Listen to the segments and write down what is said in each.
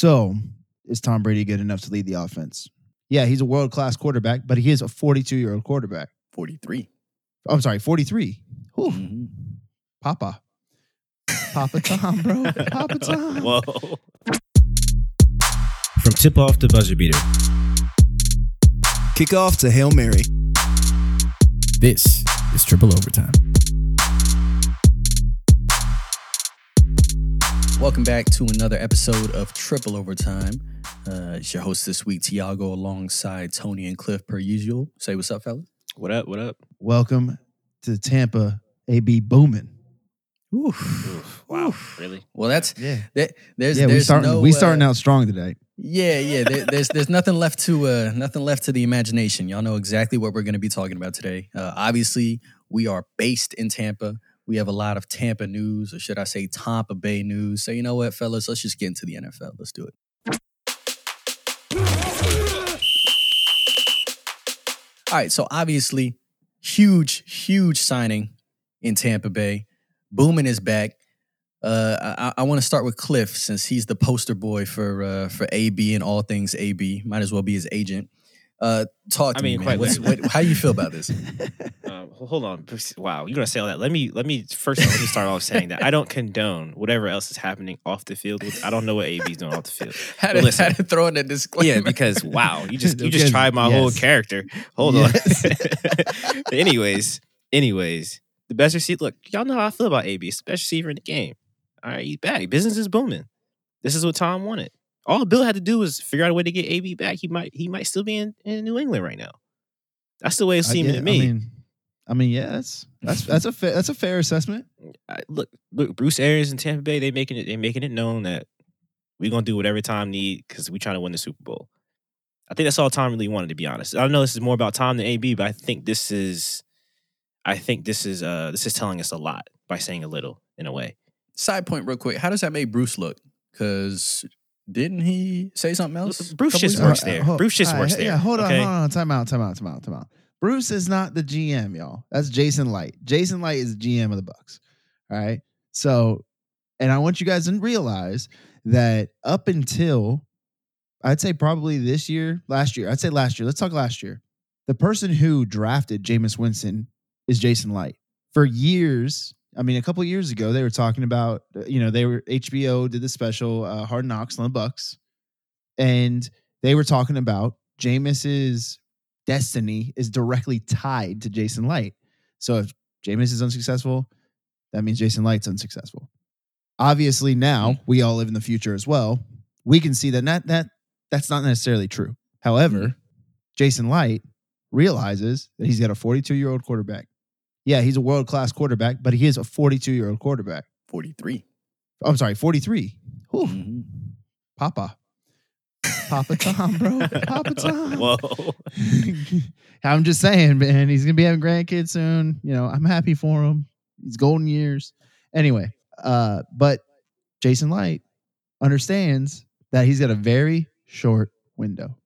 So, is Tom Brady good enough to lead the offense? Yeah, he's a world class quarterback, but he is a 42 year old quarterback. 43. I'm sorry, 43. Whew, Mhm. Papa. Papa Tom, bro. Papa Tom. Whoa. From tip off to buzzer beater, Kickoff to Hail Mary. This is Triple Overtime. Welcome back to another episode of Triple Overtime. Uh, it's your host this week, Tiago, alongside Tony and Cliff, per usual. Say what's up, fellas. What up? What up? Welcome to Tampa, AB booming. Oof, wow. Really? Well, that's Yeah. that, there's Yeah, we there's starting no, we uh, starting out strong today. Yeah, yeah. There, there's there's nothing left to uh nothing left to the imagination. Y'all know exactly what we're going to be talking about today. Uh, obviously, we are based in Tampa. We have a lot of Tampa news, or should I say, Tampa Bay news. So you know what, fellas, let's just get into the NFL. Let's do it. All right. So obviously, huge, huge signing in Tampa Bay. Boomin is back. Uh, I, I want to start with Cliff since he's the poster boy for uh, for AB and all things AB. Might as well be his agent. Uh, talk to I mean, me, quite man. What's, what, how you feel about this? Um, hold on. Wow, you're gonna say all that. Let me let me first let me start off saying that I don't condone whatever else is happening off the field. With, I don't know what AB's doing off the field. Had to, listen. had to throw in a disclaimer. Yeah, because wow, you just you Because- just tried my whole character. Hold Yes. on. anyways, anyways, the best receiver. Look, y'all know how I feel about AB. It's the best receiver in the game. All right, he's back. Business is booming. This is what Tom wanted. All Bill had to do was figure out a way to get AB back. He might he might still be in, in New England right now. That's the way it's I seeming to me. I mean, I mean, yeah, that's that's that's a fa- that's a fair assessment. I, look, look, Bruce Arians in Tampa Bay, they making it, they making it known that we're gonna do whatever Tom need because we trying to win the Super Bowl. I think that's all Tom really wanted, to be honest. I know this is more about Tom than AB, but I think this is, I think this is, uh, this is telling us a lot by saying a little in a way. Side point, real quick. How does that make Bruce look? Because didn't he say something else? Oh, Bruce just works there. Ho- Bruce just works there, Yeah, hold on, okay? hold on. Time out, time out, time out, time out. Bruce is not the GM, y'all. That's Jason Licht. Jason Licht is the GM of the Bucks. All right. So, and I want you guys to realize that up until I'd say probably this year, last year, I'd say last year. Let's talk last year. The person who drafted Jameis Winston is Jason Licht. For years, I mean, a couple years ago, they were talking about, uh, you know, they were HBO did the special uh, Hard Knocks on the Bucks, and they were talking about Jameis's destiny is directly tied to Jason Licht. So if Jameis is unsuccessful, that means Jason Licht's unsuccessful. Obviously, now we all live in the future as well. We can see that that, that that's not necessarily true. However, Jason Licht realizes that he's got a 42 year old quarterback. Yeah, he's a world class quarterback, but he is a 42 year old quarterback. 43. Oh, I'm sorry, 43. Whew, Mhm. Papa. Papa Tom, bro. Papa Tom. Whoa, I'm just saying, man, he's gonna be having grandkids soon. You know, I'm happy for him. He's golden years. Anyway, uh, but Jason Licht understands that he's got a very short window.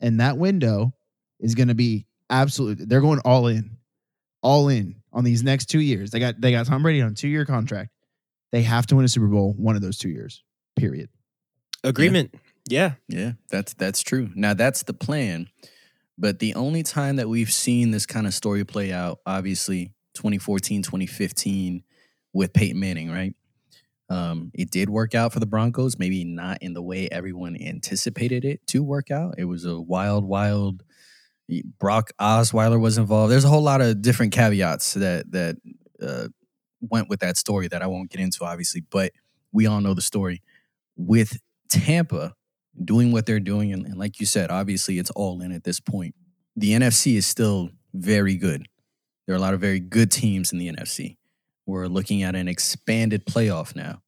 And that window is gonna be absolutely they're going all in. All in on these next two years. They got they got Tom Brady on a two-year contract. They have to win a Super Bowl one of those two years. Period. agreement. Yeah, Yeah, that's that's true. Now that's the plan. But the only time that we've seen this kind of story play out, obviously 2014, 2015 with Peyton Manning, right? Um, it did work out for the Broncos, maybe not in the way everyone anticipated it to work out. It was a wild, wild Brock Osweiler was involved. There's a whole lot of different caveats that that uh, went with that story that I won't get into, obviously, but we all know the story. With Tampa, doing what they're doing. And, and like you said, obviously it's all in at this point. The NFC is still very good. There are a lot of very good teams in the NFC. We're looking at an expanded playoff now.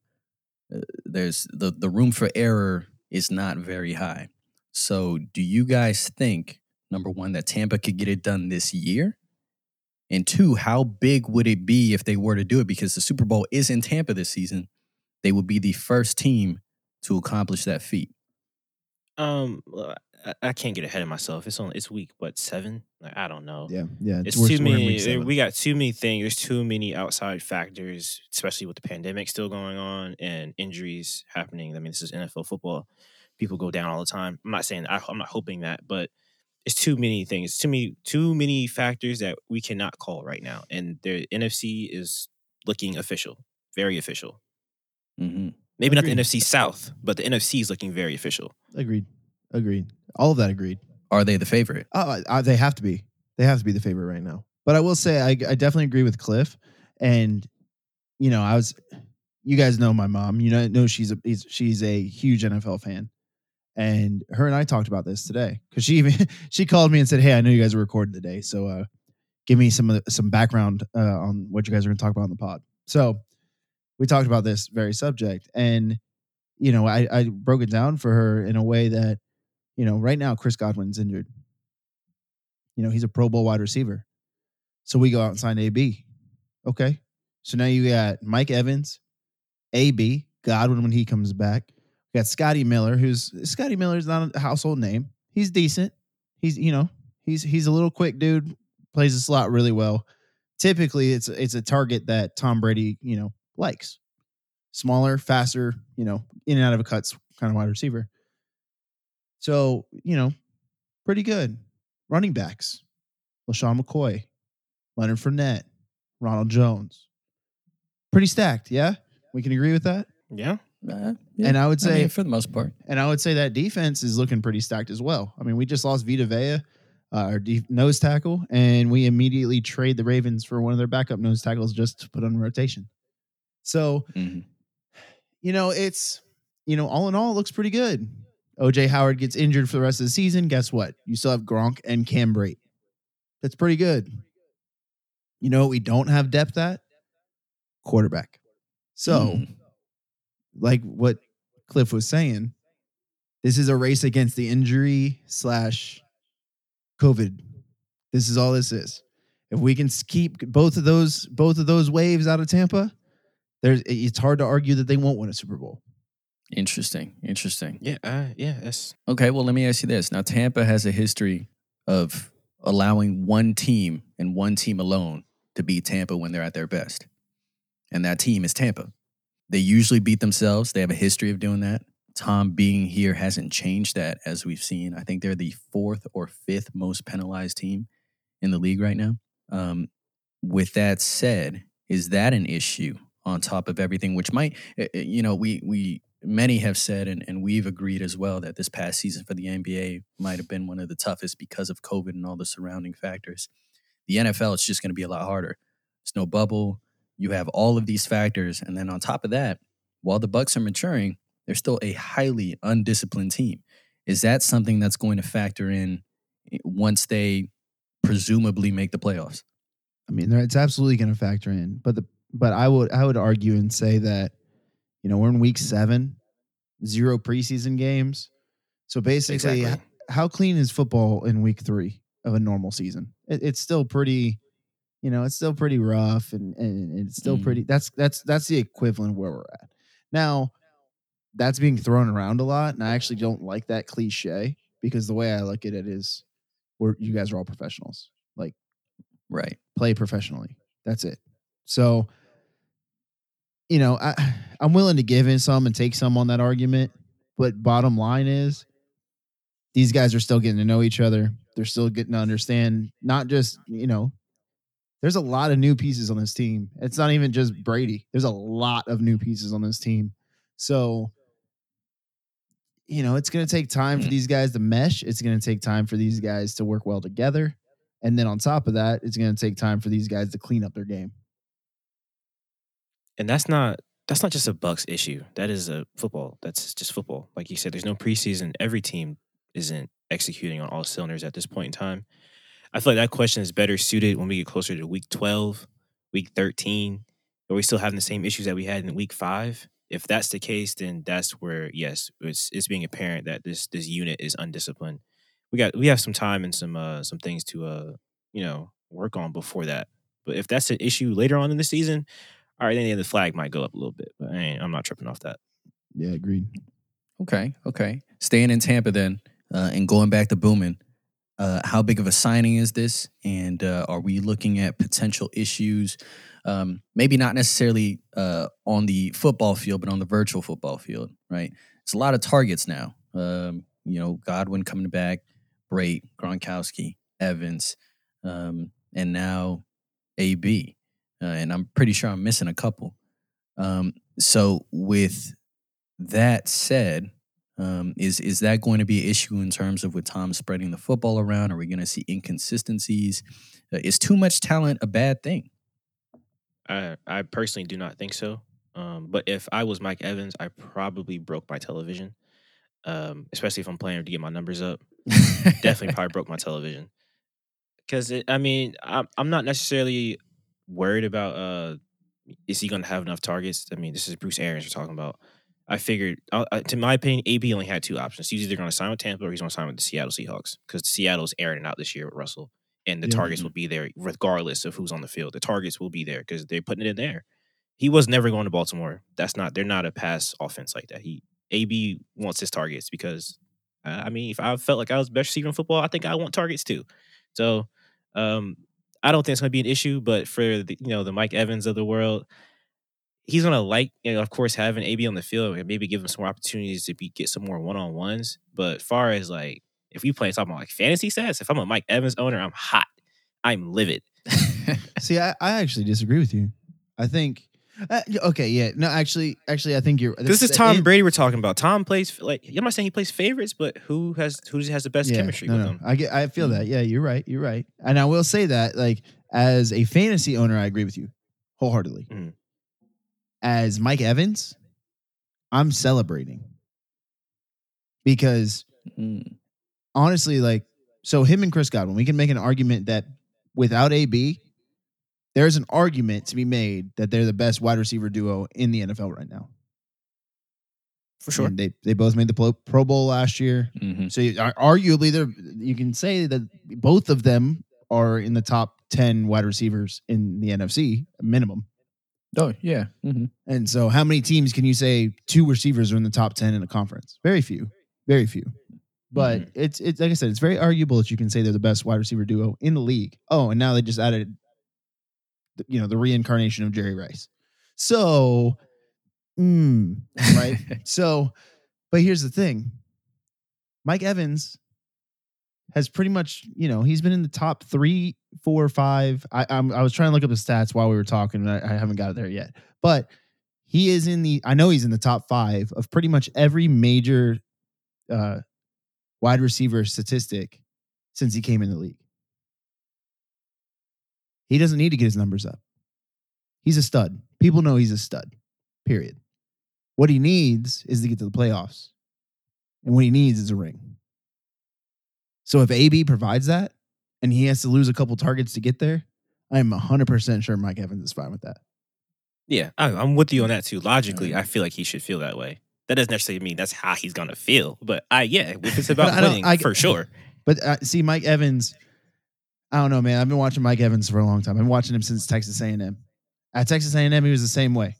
Uh, there's the, the room for error is not very high. So, do you guys think, number one, that Tampa could get it done this year? And two, how big would it be if they were to do it? Because the Super Bowl is in Tampa this season. They would be the first team to accomplish that feat. Um, I, I can't get ahead of myself. It's only it's week what seven? Like I don't know. Yeah, yeah. It's we're- too many. week there- seven. We got too many things. There's too many outside factors, especially with the pandemic still going on and injuries happening. I mean, this is NFL football. People go down all the time. I'm not saying I, I'm not hoping that, but it's too many things. Too many. Too many factors that we cannot call right now. And the NFC is looking official, very official. hmm Maybe not the NFC South, but the NFC is looking very official. agreed, agreed. All of that agreed. Are they the favorite? Oh, I, I- they have to be. They have to be the favorite right now. But I will say, I, I definitely agree with Cliff. And you know, I was. You guys know my mom. You know, know she's a he's- she's a huge NFL fan, and her and I talked about this today because she even she called me and said, "Hey, I know you guys are recording today, so uh, give me some the- some background uh, on what you guys are going to talk about on the pod." So we talked about this very subject, and you know, I, I broke it down for her in a way that you know, right now Chris Godwin's injured. You know, he's a Pro Bowl wide receiver. So we go out and sign AB. Okay. So now you got Mike Evans, AB, Godwin when he comes back. We got Scotty Miller, who's Scotty Miller's not a household name. He's decent. He's, you know, he's he's a little quick dude, plays the slot really well. Typically, it's it's a target that Tom Brady, you know, likes. Smaller, faster, you know, in and out of a cuts kind of wide receiver. So, you know, pretty good. Running backs. LeSean McCoy, Leonard Fournette, Ronald Jones. Pretty stacked, yeah? We can agree with that? Yeah. Uh, yeah. And I would I say mean, for the most part. and I would say that defense is looking pretty stacked as well. I mean, we just lost Vita Vea, uh, our de- nose tackle, and we immediately trade the Ravens for one of their backup nose tackles just to put on rotation. So, Mhm. you know, it's, you know, all in all, it looks pretty good. OJ Howard gets injured for the rest of the season. Guess what? You still have Gronk and Cam Brate. That's pretty good. You know what we don't have depth at? Quarterback. So, Mhm. Like what Cliff was saying, this is a race against the injury slash COVID. This is all this is. If we can keep both of those both of those waves out of Tampa, there's it's hard to argue that they won't win a Super Bowl. Interesting. Interesting. Yeah. Uh, yeah. That's Okay, well, let me ask you this. Now, Tampa has a history of allowing one team and one team alone to beat Tampa when they're at their best. And that team is Tampa. They usually beat themselves. They have a history of doing that. Tom being here hasn't changed that, as we've seen. I think they're the fourth or fifth most penalized team in the league right now. Um, with that said, is that an issue on top of everything? Which might, eh, eh, you know, we we many have said, and, and we've agreed as well, that this past season for the NBA might have been one of the toughest because of COVID and all the surrounding factors. The NFL, it's just going to be a lot harder. It's no bubble. You have all of these factors, and then on top of that, while the Bucks are maturing, they're still a highly undisciplined team. Is that something that's going to factor in eh, once they presumably make the playoffs? I mean, it's absolutely going to factor in, but the but I would I would argue and say that you know we're in week seven, zero preseason games, so basically, exactly. how clean is football in week three of a normal season? It, it's still pretty, you know, it's still pretty rough, and and it's still Mhm. pretty. That's that's that's the equivalent of where we're at now. That's being thrown around a lot, and I actually don't like that cliche because the way I look at it is, we're you guys are all professionals. Like Right. play professionally. That's it. So, you know, I I'm willing to give in some and take some on that argument, but bottom line is these guys are still getting to know each other. They're still getting to understand not just, you know, there's a lot of new pieces on this team. It's not even just Brady. There's a lot of new pieces on this team. So, you know, it's going to take time for Mm. these guys to mesh. It's going to take time for these guys to work well together. And then on top of that, it's going to take time for these guys to clean up their game. and that's not that's not just a Bucks issue. That is a football. That's just football. Like you said, there's no preseason. Every team isn't executing on all cylinders at this point in time. I feel like that question is better suited when we get closer to week 12, week 13, are we still having the same issues that we had in week five? If that's the case, then that's where yes, it's it's being apparent that this this unit is undisciplined. We got we have some time and some uh some things to uh you know work on before that. But if that's an issue later on in the season, all right, then the flag might go up a little bit. But I I'm not tripping off that. Yeah, agreed. Okay, okay. Staying in Tampa then. uh, and going back to booming, uh, how big of a signing is this? And uh, are we looking at potential issues? Um, maybe not necessarily uh, on the football field, but on the virtual football field, right? It's a lot of targets now. Um, you know, Godwin coming back, Brate, Gronkowski, Evans, um, and now AB. Uh, and I'm pretty sure I'm missing a couple. Um, so with that said, um, is is that going to be an issue in terms of with Tom spreading the football around? Are we going to see inconsistencies? Uh, is too much talent a bad thing? I I personally do not think so. Um, but if I was Mike Evans, I probably broke my television. Um, especially if I'm playing to get my numbers up. Definitely probably broke my television. Because I mean, I'm I'm not necessarily worried about uh, is he going to have enough targets? I mean, this is Bruce Arians we're talking about. I figured, uh, uh, to my opinion, AB only had two options. He's either going to sign with Tampa or he's going to sign with the Seattle Seahawks because Seattle's airing out this year with Russell, and the Yeah. targets will be there regardless of who's on the field. The targets will be there because they're putting it in there. He was never going to Baltimore. That's not. They're not a pass offense like that. He AB wants his targets because, uh, I mean, if I felt like I was best receiver in football, I think I want targets too. So, um, I don't think it's going to be an issue. But for the you know the Mike Evans of the world, he's gonna like, you know, of course, having AB on the field and maybe give him some more opportunities to be get some more one on ones. But far as like, if we play talking about like fantasy stats, if I'm a Mike Evans owner, I'm hot, I'm livid. See, I, I actually disagree with you. I think. Uh, okay, yeah, no, actually, actually, I think you're. This is Tom it- Brady we're talking about. Tom plays like I'm not saying he plays favorites, but who has who has the best Yeah, chemistry no, with no, him? I get, I feel that. Yeah, you're right. You're right. And I will say that, like, as a fantasy owner, I agree with you wholeheartedly. Mhm. As Mike Evans, I'm celebrating because Mm. honestly, like, so him and Chris Godwin, we can make an argument that without AB, there's an argument to be made that they're the best wide receiver duo in the NFL right now. For sure. And they they both made the Pro, Bowl last year. Mhm. So you, arguably, they're you can say that both of them are in the top ten wide receivers in the NFC minimum. Oh yeah. hmm And so, how many teams can you say two receivers are in the top ten in a conference? Very few, very few. But Mm-hmm. it's it's like I said, it's very arguable that you can say they're the best wide receiver duo in the league. Oh, and now they just added, the- you know, the reincarnation of Jerry Rice. So, mm, right. so, but here's the thing: Mike Evans has pretty much, you know, he's been in the top three, four, or five. I, I'm, I was trying to look up the stats while we were talking, and I, I haven't got there yet. But he is in the. I know he's in the top five of pretty much every major uh, wide receiver statistic since he came in the league. He doesn't need to get his numbers up. He's a stud. People know he's a stud. Period. What he needs is to get to the playoffs. And what he needs is a ring. So if AB provides that and he has to lose a couple targets to get there, I'm 100% sure Mike Evans is fine with that. Yeah, I'm with you on that too. Logically, I feel like he should feel that way. That doesn't necessarily mean that's how he's gonna feel, but I yeah, if it's about I winning, I- for sure. But uh, see, Mike Evans, I don't know, man. I've been watching Mike Evans for a long time. I've been watching him since Texas A&M. At Texas A&M, he was the same way.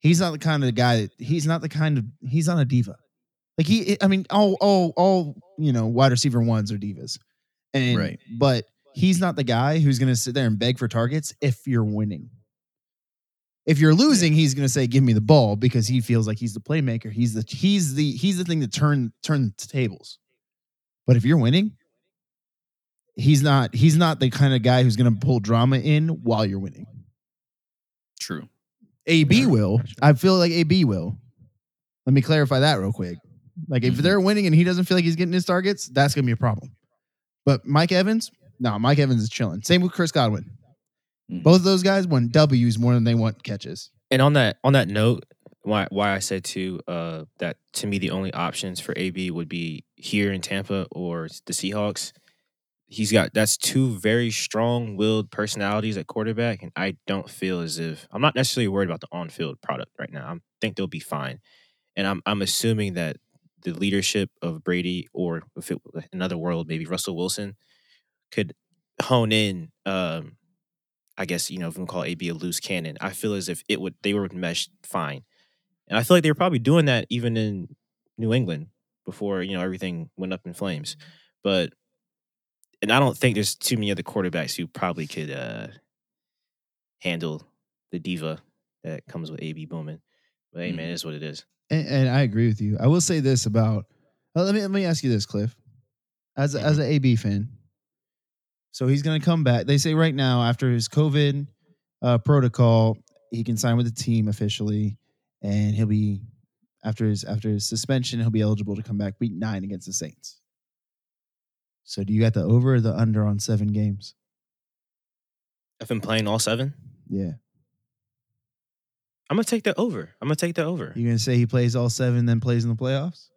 He's not the kind of guy that he's not the kind of he's not a diva. Like he, I mean, all all all you know, wide receiver ones are divas, and Right. But he's not the guy who's going to sit there and beg for targets if you're winning. If you're losing, he's going to say, "Give me the ball," because he feels like he's the playmaker. He's the he's the he's the thing to turn turn the tables. But if you're winning, he's not he's not the kind of guy who's going to pull drama in while you're winning. True. AB will. sure. I feel like AB will. Let me clarify that real quick. Like if Mhm. they're winning and he doesn't feel like he's getting his targets, that's gonna be a problem. But Mike Evans, no, Mike Evans is chilling. Same with Chris Godwin. Mhm. Both of those guys want W's more than they want catches. And on that on that note, why why I said too uh, that to me the only options for AB would be here in Tampa or the Seahawks. He's got that's two very strong willed personalities at quarterback, and I don't feel as if I'm not necessarily worried about the on field product right now. I think they'll be fine, and I'm I'm assuming that the leadership of Brady or if it another world maybe Russell Wilson could hone in um, I guess you know if we can call AB a loose cannon. I feel as if it would they would mesh fine, and I feel like they were probably doing that even in New England. before you know everything went up in flames. But and I don't think there's too many other quarterbacks who probably could uh handle the diva that comes with AB Boomin. But hey, man, it is what it is. And, and I agree with you. I will say this about. uh, let me let me ask you this, Cliff. As a, as an AB fan, so he's going to come back. They say right now after his COVID uh, protocol, he can sign with the team officially, and he'll be after his after his suspension, he'll be eligible to come back week nine against the Saints. So, do you got the over or the under on seven games? I've been playing all seven. Yeah, I'm gonna take that over. I'm gonna take that over. you gonna say he plays all seven, then plays in the playoffs?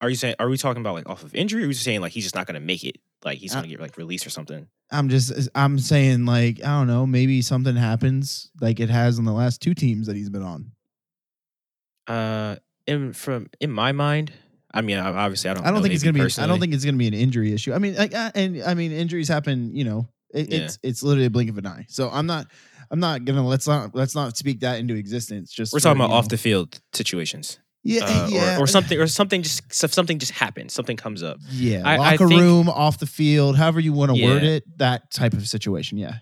Are you saying? Are we talking about like off of injury? Or are you saying like he's just not gonna make it? Like he's Uh, gonna get like released or something? I'm just I'm saying like I don't know maybe something happens like it has on the last two teams that he's been on. Uh, in from in my mind, I mean, obviously, I don't. I don't think it's gonna be I don't think it's gonna be an injury issue. I mean like and I mean injuries happen you know it, Yeah. it's it's literally a blink of an eye. So I'm not I'm not gonna let's not let's not speak that into existence. Just we're for, talking about off know- the field situations, yeah uh, yeah or, or something, or something just something just happens, something comes up. yeah I- I locker think- room off the field however you want to word it that type of situation yeah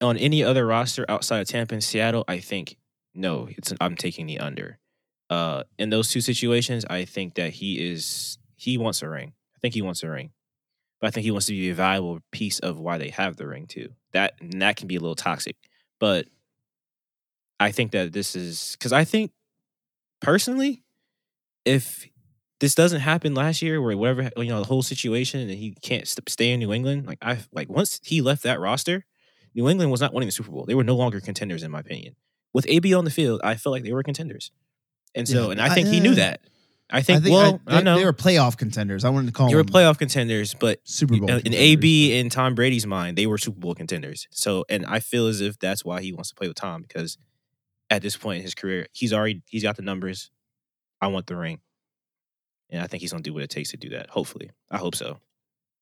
On any other roster outside of Tampa and Seattle, I think no, it's I'm taking the under. Uh, in those two situations, I think that he is he wants a ring. I think he wants a ring, but I think he wants to be a valuable piece of why they have the ring too. That and that can be a little toxic, but I think that this is because I think personally, if this doesn't happen last year, where whatever you know the whole situation and he can't stay in New England, like I like once he left that roster, New England was not winning the Super Bowl. They were no longer contenders, in my opinion. With AB on the field, I felt like they were contenders, and so Yeah, and I I- think he knew uh, that. I think, well, I, they, know they were playoff contenders I wanted to call them. they were playoff contenders, but Super Bowl in AB but- and Tom Brady's mind, they were Super Bowl contenders. So, and I feel as if that's why he wants to play with Tom because at this point in his career, he's already he's got the numbers. I want the ring, and I think he's gonna do what it takes to do that. Hopefully, I hope so.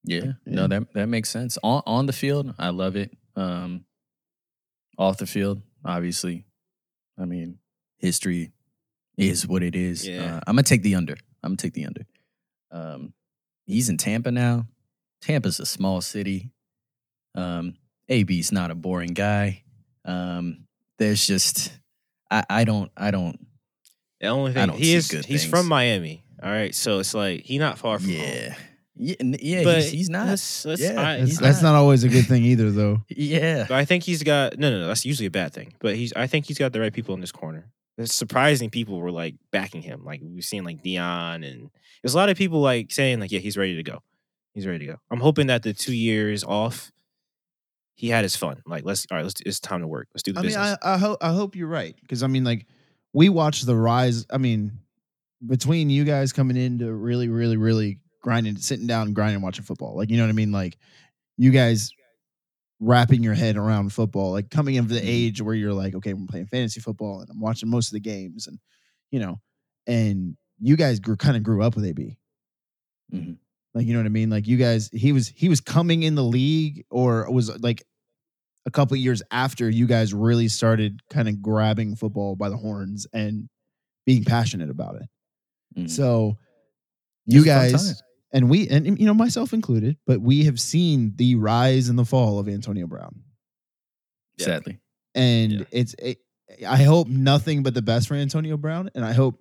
Yeah, Yeah. no, that that makes sense. On on the field, I love it. Um, off the field, obviously, I mean, history is what it is. Yeah. Uh, I'm gonna take the under. I'm gonna take the under. Um, he's in Tampa now. Tampa's a small city. Um, AB's not a boring guy. Um, there's just, I, I don't, I don't. The only I thing don't he see is good he's things. from Miami. All right, so it's like he not far from home. Yeah, yeah, but he's, he's not. Let's, let's, Yeah, I, that's, he's that's not- not always a good thing either though Yeah, But I think he's got no, no, no. That's usually a bad thing. But he's, I think he's got the right people in this corner. It's surprising people were like backing him. Like we've seen like Dion, and there's a lot of people like saying like, yeah, he's ready to go. He's ready to go. I'm hoping that the two years off, he had his fun. Like let's, all right, let's. It's time to work. Let's do the I mean, business. I, I hope I hope you're right because I mean, like we watched the rise. I mean, between you guys coming into really, really, really grinding, sitting down grinding, watching football, like you know what I mean, like you guys wrapping your head around football, like coming into the Mhm. age where you're like, okay, I'm playing fantasy football and I'm watching most of the games, and you know, and you guys grew kind of grew up with AB. Mhm. Like you know what I mean? Like you guys, he was he was coming in the league or was like a couple of years after you guys really started kind of grabbing football by the horns and being passionate about it. Mhm. So you guys and we and you know myself included, but we have seen the rise and the fall of Antonio Brown. Sadly. And Yeah. it's it, I hope nothing but the best for Antonio Brown and I hope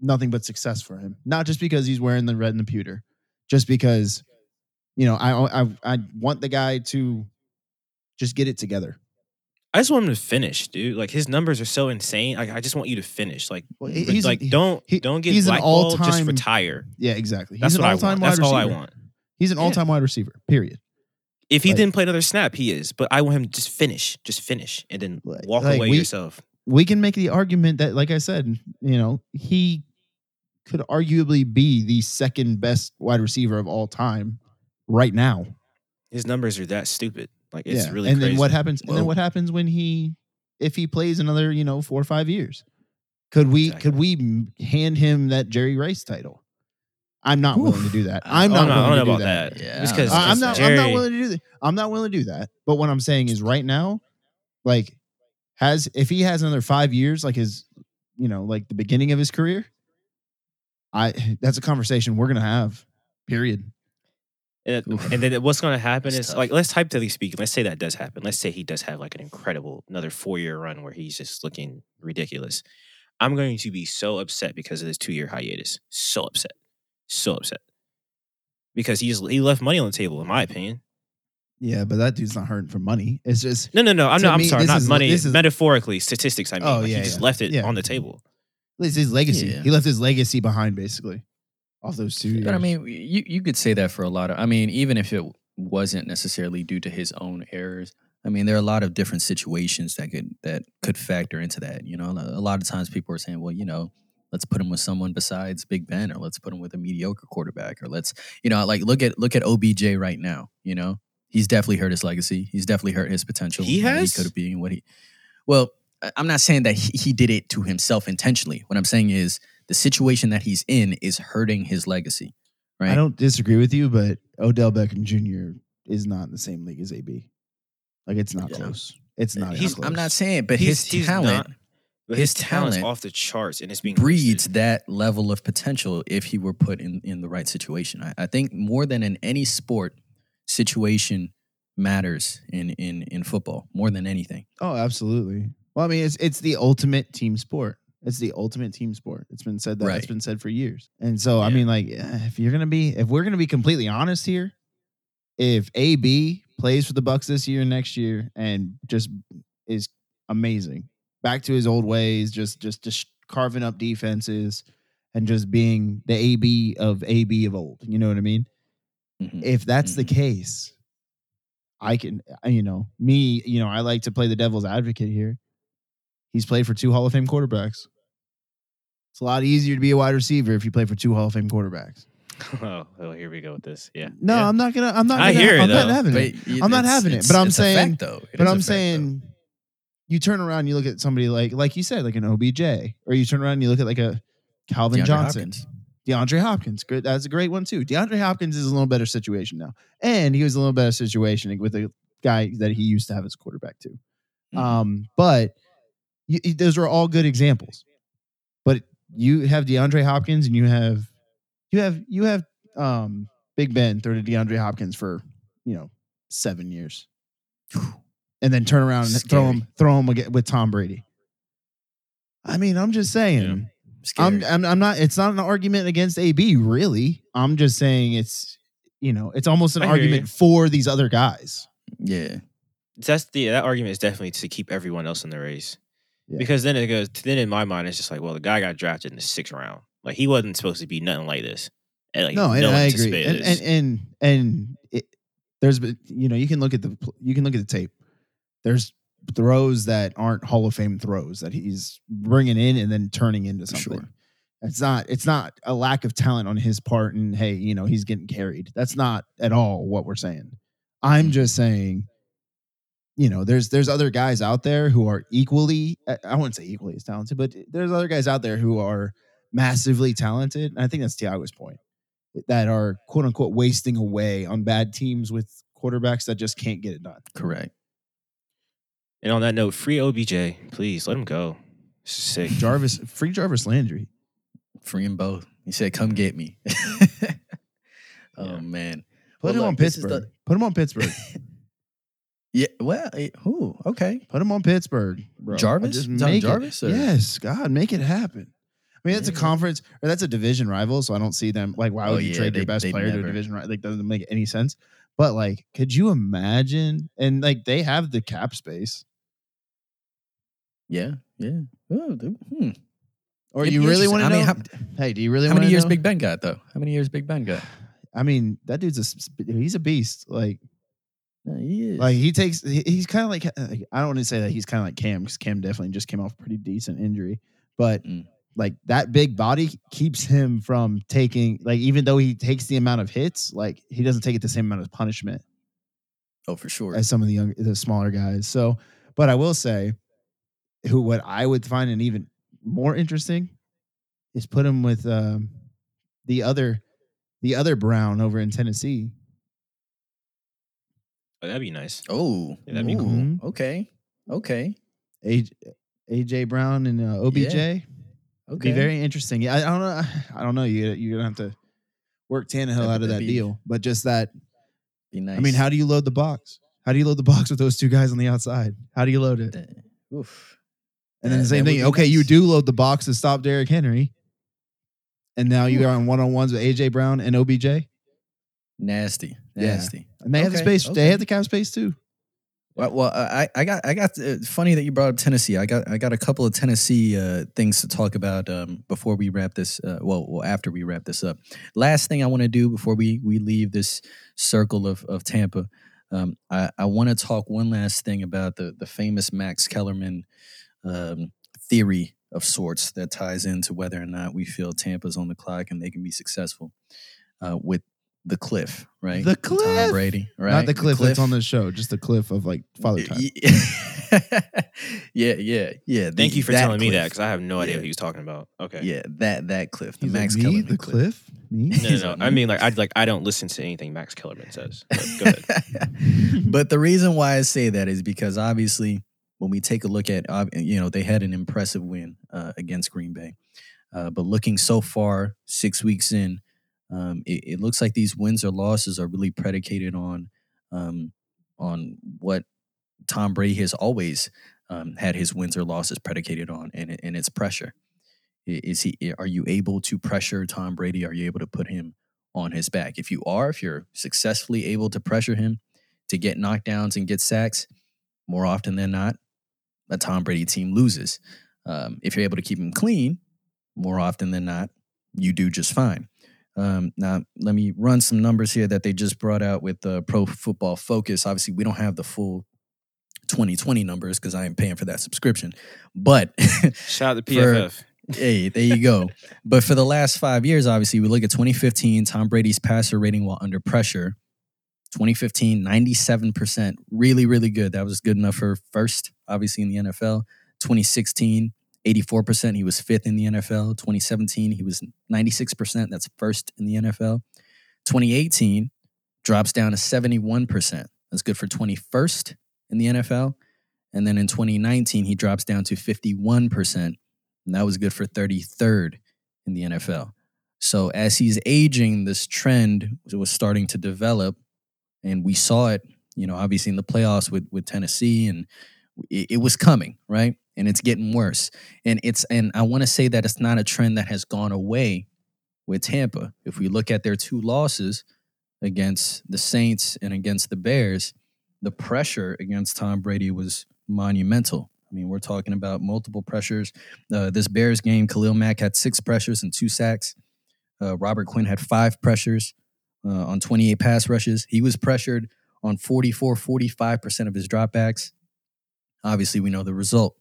nothing but success for him. Not just because he's wearing the red and the pewter, just because you know, I I I want the guy to just get it together. I just want him to finish, dude. Like his numbers are so insane. Like I just want you to finish. Like, Well, he's like don't he- don't get he's an blackballed. Just all-time- retire. Yeah, exactly. That's he's an what I all-time want. wide That's all I receiver. want. He's an all-time wide receiver. Period. If he Like- didn't play another snap, he is. But I want him to just finish, just finish, and then walk like away we- yourself. We can make the argument that, like I said, you know, he could arguably be the second best wide receiver of all time right now. His numbers are that stupid. Like it's really and crazy. then what happens? And then what happens when he, if he plays another, you know, four or five years? Could we? Exactly. Could we hand him that Jerry Rice title? I'm not willing to do that. I I'm don't not. I don't, willing know to do about that. Yeah, Just I 'cause- I- I'm just not. I'm not willing to do that. I'm not willing to do that. But what I'm saying is, right now, like, has if he has another five years, like his, you know, like the beginning of his career, I that's a conversation we're gonna have. Period. And, and then what's going to happen That's is tough. like let's hypothetically speaking, let's say that does happen. Let's say he does have like an incredible another four year run where he's just looking ridiculous. I'm going to be so upset because of this two year hiatus. So upset, so upset because he's he left money on the table, in my opinion. Yeah, but that dude's not hurting for money. It's just No, no, no. I'm To not. I'm me, sorry, not is- money. is- metaphorically, statistics. I mean, Oh, Like, yeah, he just yeah. left it Yeah. on the table. it's his legacy. Yeah. He left his legacy behind, basically, off those two years. But I mean, you you could say that for a lot of. I mean, even if it wasn't necessarily due to his own errors, I mean, there are a lot of different situations that could that could factor into that. You know, a lot of times people are saying, well, you know, let's put him with someone besides Big Ben, or let's put him with a mediocre quarterback, or let's, you know, like look at look at OBJ right now. You know, he's definitely hurt his legacy. He's definitely hurt his potential. He what has? He could be what he. Well, I- I'm not saying that he, he did it to himself intentionally. What I'm saying is the situation that he's in is hurting his legacy. Right. I don't disagree with you, but Odell Beckham Jr. is not in the same league as AB. Like it's not Yeah. close. It's not. He's- close. I'm not saying, but He's- his he's talent not, But his, his talent's talent off the charts, and it's being breeds roasted. that level of potential if he were put in, in the right situation. I, I think more than in any sport, situation matters in, in, in football more than anything. Oh, absolutely. Well, I mean, it's it's the ultimate team sport. It's the ultimate team sport. It's been said that. it's been said for years. And so, I mean, like, if you're gonna be, if we're gonna be completely honest here, if AB plays for the Bucks this year, and next year, and just is amazing, back to his old ways, just just just carving up defenses and just being the AB of AB of old. You know what I mean? Mhm. if that's the Mhm. case, I can, you know, me, you know, I like to play the devil's advocate here. He's played for two Hall of Fame quarterbacks. It's a lot easier to be a wide receiver if you play for two Hall of Fame quarterbacks. oh, oh, here we go with this. Yeah. No, Yeah. I'm not gonna. I'm not. I gonna, hear it, I'm not though. having it. I'm not having it, but I'm saying- though. It But I'm fact, though. saying, you turn around, and you look at somebody like, like you said, like an OBJ, or you turn around, and you look at like a Calvin DeAndre Johnson. Hopkins. DeAndre Hopkins, good. That's a great one too. DeAndre Hopkins is a little better situation now, and he was a little better situation with a guy that he used to have as quarterback too. Mhm. Um, but you- those are all good examples. But you have DeAndre Hopkins, and you have you have you have um Big Ben throw to DeAndre Hopkins for you know seven years, and then turn around and throw him throw him again with Tom Brady. I mean, I'm just saying. Yeah. I'm, I'm I'm not. It's not an argument against AB, really. I'm just saying it's you know it's almost an I argument for these other guys. yeah. That's the that argument is definitely to keep everyone else in the race. Yeah. Because then it goes. Then in my mind, it's just like, well, the guy got drafted in the sixth round. Like he wasn't supposed to be nothing like this. And, like, no, and one I agree. And and and, and it, there's you know you can look at the you can look at the tape. There's throws that aren't Hall of Fame throws that he's bringing in and then turning into something. sure. It's not it's not a lack of talent on his part and hey, you know, he's getting carried. That's not at all what we're saying. I'm Mhm. just saying you know, there's there's other guys out there who are equally I I wouldn't say equally as talented, but there's other guys out there who are massively talented. And I think that's Tiago's point. That are quote unquote wasting away on bad teams with quarterbacks that just can't get it done. Correct. and on that note, free OBJ, please let him go. This sick. Jarvis, free Jarvis Landry. Free them both. He said, "Come get me." oh Yeah. man. Put Well, him look, on Pittsburgh. the- Put him on Pittsburgh. Yeah. Well. eh, Who? Okay. Put him on Pittsburgh. Bro. Jarvis? Just You talking make it- Jarvis, or- Yes, God, make it happen. I mean, it's a Yeah. conference or that's a division rival, so I don't see them like. Why Oh, would you yeah, trade your they- best they'd player to a never. division rival? Like, doesn't make any sense. But like, could you imagine? And like, they have the cap space. Yeah. Yeah. Oh, dude, hmm. Or It'd you be really want to I know? mean, how- hey, do you really How want many to years? Big Ben got though? How many years Big Ben got? I mean, that dude's a s- he's a beast. Like, He is. like he takes. he- He's kind of like I don't want to say that he's kind of like Cam because Cam definitely just came off a pretty decent injury, but Mm. like that big body keeps him from taking like even though he takes the amount of hits, like he doesn't take it the same amount of punishment oh, for sure. as some of the young the smaller guys. So, but I will say, who what I would find an even more interesting is put him with um, the other the other Brown over in Tennessee. Oh, that'd be nice. Oh, Yeah, that'd be ooh, cool. Okay. Okay. AJ, AJ Brown and uh, OBJ. Yeah. Be very interesting. Yeah, I, I don't know. I don't know. You you're gonna have to work Tannehill That'd- out of that be- deal, but just that. Be nice. I mean, how do you load the box? How do you load the box with those two guys on the outside? How do you load it? That- Oof. And then the same thing. would be Okay, you do load the box to stop Derrick Henry, and now you are on one on ones with AJ Brown and OBJ, Nasty, Yeah. nasty. and they have the Okay, space. They okay. have the cap space too. Well, well, I, I got, I got. Uh, funny that you brought up Tennessee. I got, I got a couple of Tennessee uh, things to talk about um, before we wrap this. Uh, well, well, after we wrap this up. Last thing I want to do before we we leave this circle of of Tampa, um, I, I want to talk one last thing about the the famous Max Kellerman um, theory of sorts that ties into whether or not we feel Tampa's on the clock and they can be successul uh, with the cliff, right? The Tom cliff! Brady, right? Not the cliff, that's on the show, just the cliff of like father time. yeah, yeah, yeah. the- Thank you for telling me that because I have no idea Yeah. what he was talking about. Okay. Yeah, that that cliff, the He's Max like, me, Kellerman the cliff, me. No, no, no. I mean, like I like I don't listen to anything Max Kellerman says. But go ahead. but the reason why I say that is because obviously, when we take a look at, you know, they had an impressive win uh, against Green Bay, uh, but looking so far, six weeks in, um, it, it looks like these wins or losses are really predicated on, um, on what Tom Brady has always um, had his wins or losses predicated on, and, and it's pressure. Is he? Are you able to pressure Tom Brady? Are you able to put him on his back? If you are, if you're successfully able to pressure him to get knockdowns and get sacks, more often than not, a Tom Brady team loses. Um, if you're able to keep him clean, more often than not, you do just fine. Um, now, let me run some numbers here that they just brought out with uh, Pro Football Focus. Obviously, we don't have the full 2020 numbers because I am paying for that subscription. But Shout out to For- PFF. hey, there you go. But for the last five years, obviously, we look at 2015, Tom Brady's passer rating while under pressure. 2015, 97%. Really, really good. That was good enough for first, obviously, in the NFL. 2016, 84%. He was fifth in the NFL. 2017, he was 96%. That's first in the NFL. 2018 drops down to 71%. That's good for 21st in the NFL. And then in 2019, he drops down to 51%. And that was good for 33rd in the NFL. So as he's aging, this trend was starting to develop. And we saw it, you know, obviously in the playoffs with, with Tennessee, and it, it was coming, right? And it's getting worse. And it's and I want to say that it's not a trend that has gone away with Tampa. If we look at their two losses against the Saints and against the Bears, the pressure against Tom Brady was monumental. I mean, we're talking about multiple pressures. Uh, this Bears game, Khalil Mack had six pressures and two sacks. Uh, Robert Quinn had five pressures uh, on 28 pass rushes. He was pressured on 44, 45% of his dropbacks. Obviously, we know the result.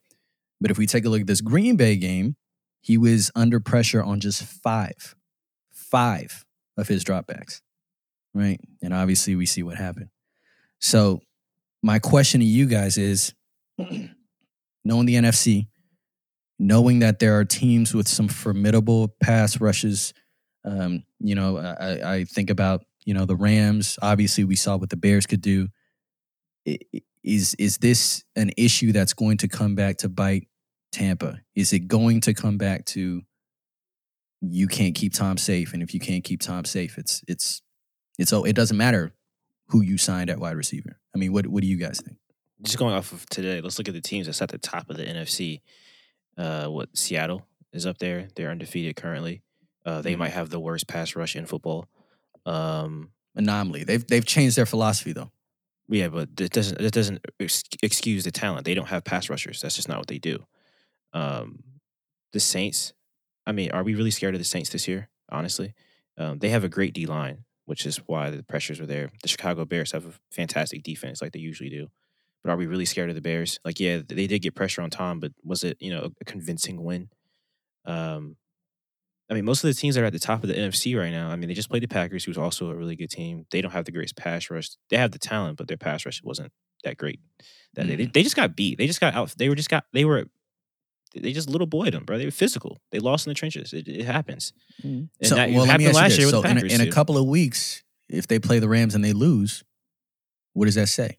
But if we take a look at this Green Bay game, he was under pressure on just five, five of his dropbacks, right? And obviously, we see what happened. So, my question to you guys is knowing the NFC, knowing that there are teams with some formidable pass rushes, um, you know, I, I think about, you know, the Rams. Obviously, we saw what the Bears could do. Is is this an issue that's going to come back to bite Tampa? Is it going to come back to you can't keep Tom safe, and if you can't keep Tom safe, it's it's it's oh, it doesn't matter who you signed at wide receiver. I mean, what what do you guys think? Just going off of today, let's look at the teams that's at the top of the NFC. Uh, what Seattle is up there? They're undefeated currently. Uh, they Mhm. might have the worst pass rush in football. Um, Anomaly. They've they've changed their philosophy though. Yeah, but it doesn't it doesn't excuse the talent. They don't have pass rushers. That's just not what they do. Um, the Saints. I mean, are we really scared of the Saints this year? Honestly, um, they have a great D line, which is why the pressures are there. The Chicago Bears have a fantastic defense, like they usually do. But are we really scared of the Bears? Like, yeah, they did get pressure on Tom, but was it you know a convincing win? Um, I mean, most of the teams that are at the top of the NFC right now. I mean, they just played the Packers, who's also a really good team. They don't have the greatest pass rush. They have the talent, but their pass rush wasn't that great. That they, mm-hmm. they just got beat. They just got out. They were just got. They were. They just little boyed them, bro. They were physical. They lost in the trenches. It, it happens. Mm. And So, that, well, it let me happened ask you last this. year with So the in, a, in a couple of weeks, if they play the Rams and they lose, what does that say?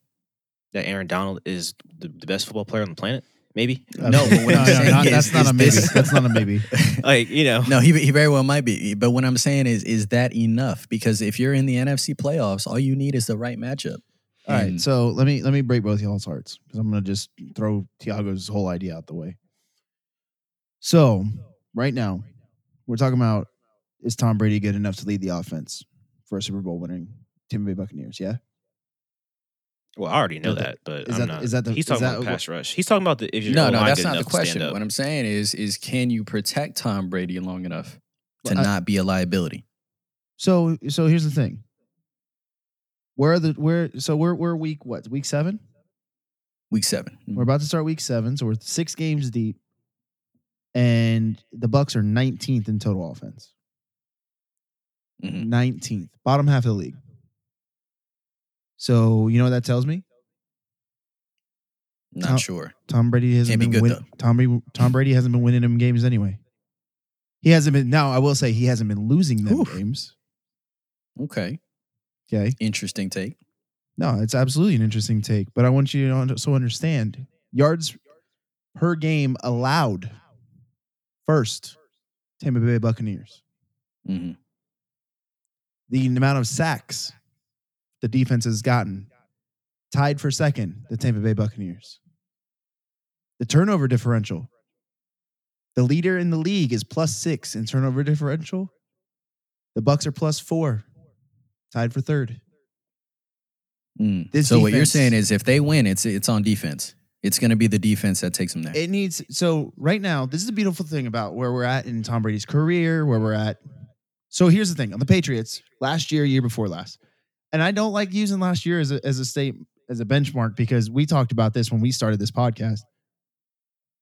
that Aaron Donald is the, the best football player on the planet. Maybe. Uh, no, but no, no, not- is- that's not a maybe. this- That's not a maybe. like you know, No, he, he very well might be. But what I'm saying is, is that enough? Because if you're in the NFC playoffs, all you need is the right matchup. All right, And- so let me let me break both y'all's hearts because I'm gonna just throw Tiago's whole idea out the way. So right now, we're talking about is Tom Brady good enough to lead the offense for a Super Bowl winning Tampa Bay Buccaneers? Yeah. Well, I already know that- that, but is I'm that- not. is that the- he's talking that about what- pass rush. He's talking about the if your No, no, that's not the enough to stand question. What I'm saying is, is can you protect Tom Brady long enough to Well, I- not be a liability? So so here's the thing. Where are the where so we're we're week what week seven? Week seven. We're about to start week seven, so we're six games deep, and the Bucs are 19th in total offense. Mhm. 19th, bottom half of the league. So you know what that tells me? Not Tom- sure. Tom Brady hasn't Can't be been good, win-. Tom Brady, Tom Brady hasn't been winning them games anyway. He hasn't been. Now I will say he hasn't been losing them Oof. games. Okay. Okay, Interesting take. no, it's absolutely an interesting take, but I want you to also understand yards per game allowed first Tampa Bay Buccaneers. hmm The amount of sacks the defense has gotten tied for second the Tampa Bay Buccaneers. The turnover differential. The leader in the league is plus six in turnover differential. The Bucs are plus four, tied for third. Mm. So what you're saying is, if they win, it's it's on defense. It's going to be the defense that takes them there. It needs so right now. This is a beautiful thing about where we're at in Tom Brady's career, where we're at. So here's the thing on the Patriots last year, year before last, and I don't like using last year as a as a state as a benchmark because we talked about this when we started this podcast.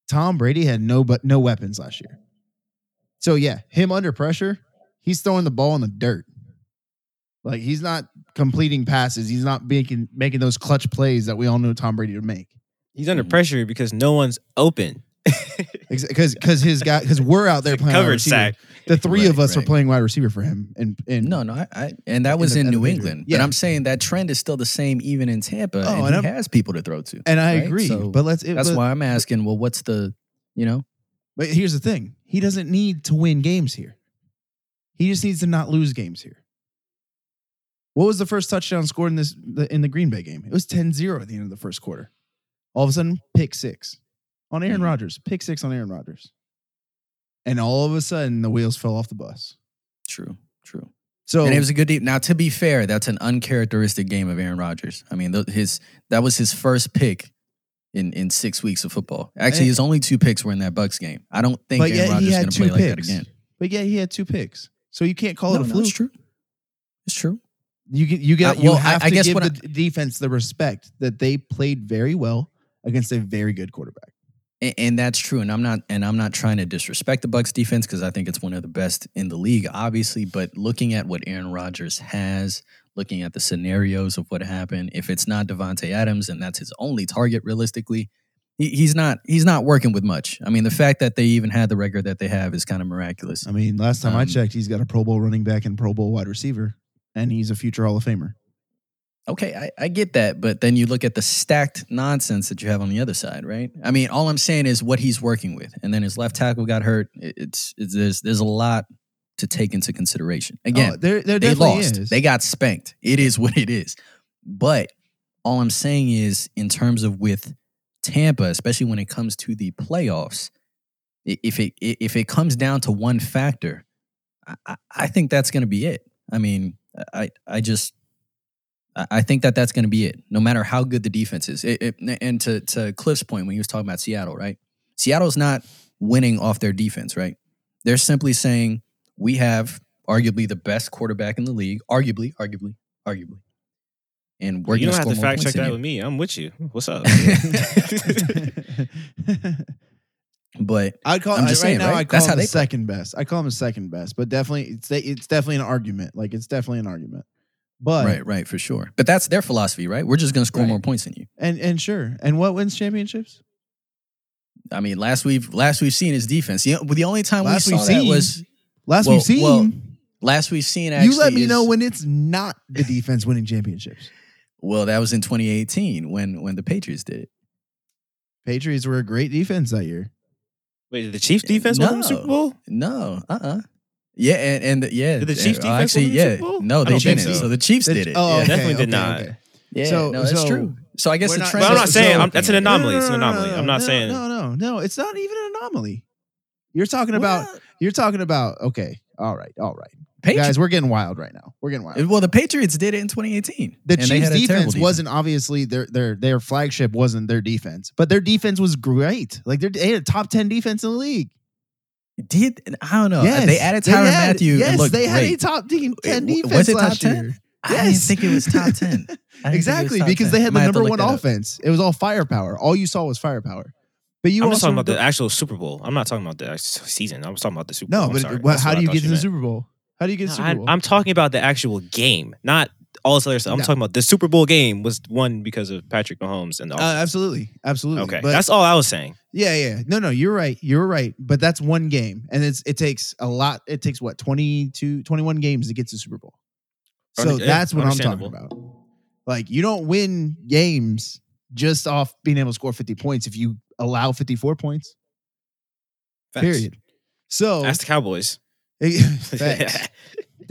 Tom Brady had no but no weapons last year. So yeah, him under pressure, he's throwing the ball in the dirt. Like he's not completing passes. He's not making making those clutch plays that we all know Tom Brady to make. He's under pressure because no one's open. Because because his guy because we're out there It's a playing wide covered receiver. sack. The three Right, of us are playing wide receiver for him, and and no, no, I, I and that In was the- in, the New England. Yeah. But I'm saying that trend is still the same even in Tampa, Oh, and, and he I'm- has people to throw to. and I right? agree. So but let's. It, That's but, why I'm asking. Well, what's the, you know? But here's the thing: he doesn't need to win games here. He just needs to not lose games here. What was the first touchdown scored in this the, in the Green Bay game? It was 10-0 at the end of the first quarter. All of a sudden, pick six on Aaron Mhm. Rodgers. Pick six on Aaron Rodgers. And all of a sudden, the wheels fell off the bus. True, true. So and it was a good. De- now, to be fair, that's an uncharacteristic game of Aaron Rodgers. I mean, th- his that was his first pick in in six weeks of football. Actually, And- his only two picks were in that Bucs game. I don't think Aaron Rodgers is going to play like that picks. again. But yeah, he had two picks. So you can't call no, it a no, fluke. it's true. It's true. You get you get Uh, you well, I- have I to guess give the defense the respect that they played very well against a very good quarterback. And, and that's true. And I'm not and I'm not trying to disrespect the Bucs defense because I think it's one of the best in the league, obviously. But looking at what Aaron Rodgers has, looking at the scenarios of what happened, if it's not Davante Adams and that's his only target realistically, he's not he's not working with much. I mean, the fact that they even had the record that they have is kind of miraculous. I mean, last time I Um, checked, he's got a Pro Bowl running back and Pro Bowl wide receiver, and he's a future Hall of Famer. Okay, I, I get that, but then you look at the stacked nonsense that you have on the other side, right? I mean, all I'm saying is what he's working with, and then his left tackle got hurt. It's, it's there's there's a lot to take into consideration. Oh, Again, Oh, there, there they lost, is. they got spanked. It is what it is. But all I'm saying is, in terms of with Tampa, especially when it comes to the playoffs, if it if it comes down to one factor, I, I- I think that's going to be it. I mean, I I just I I think that that's going to be it. No matter how good the defense is, It- it- and to to Cliff's point when he was talking about Seattle, right? Seattle's not winning off their defense, right? They're simply saying we have arguably the best quarterback in the league, arguably, arguably, arguably, and we're you going don't to have to fact check that you. with me. I'm with you. What's up? But I'd call I'm just right saying, now. right? I call That's him how the they play. second best. I call him the second best, but definitely it's it's definitely an argument. Like it's definitely an argument. But right, right, for sure. But that's their philosophy, right? We're just going to score Right. more points than you. and and sure. And what wins championships? I mean, last we've last we've seen is defense. The, the only time Last we we've saw that seen. was Last Well- we've seen. well, last we've seen. Actually, you let me is- know when it's not the defense winning championships. Well, that was in 2018 when when the Patriots did it. Patriots were a great defense that year. Wait, did the Chiefs defense win the Super No. Bowl? No, uh, uh Yeah, and, and the, yeah, Did the uh, Chiefs defense actually, win the yeah, Super Bowl? no, they didn't. so. So the Chiefs The- did it. Oh, yeah. okay, Definitely did okay, not. okay. Yeah, So- no, that's so true. So I guess we're the trend. But I'm not saying so- I'm, that's an anomaly. It's an anomaly. I'm not saying No, no, no. It's not even an anomaly. You're talking about. You're talking about. Okay. All right. All right. Patriots. Guys, we're getting wild right now. We're getting wild. Well, the Patriots did it in 2018. the and they Chiefs had a defense wasn't obviously their their their flagship wasn't their defense, but their defense was great. Like they had a top ten defense in the league. Did I don't know? yes, they added they Tyrann had- Mathieu. Yes, and looked they had a top team, ten defense was it top last 10? year. I didn't think it was top 10. I didn't think it was Exactly top because 10. they had the Might number one that up. offense. It was all firepower. All you saw was firepower. But you I'm just also talking about the don't- actual Super Bowl. I'm not talking about the season. I was talking about the Super Bowl. no. I'm But sorry. what, how do you get to the meant. Super Bowl? How do you get to the No, Super Bowl? I, am talking about the actual game, not all this other stuff. I'm No. talking about the Super Bowl game was won because of Patrick Mahomes and the Uh, absolutely, absolutely. Okay, but that's all I was saying. yeah, yeah. No, no, you're right. You're right. But that's one game, and it's it takes a lot. It takes what 22, 21 games to get to the Super Bowl. So yeah, that's what I'm talking about. Like you don't win games just off being able to score 50 points if you allow 54 points. Facts. Period. So Ask the Cowboys.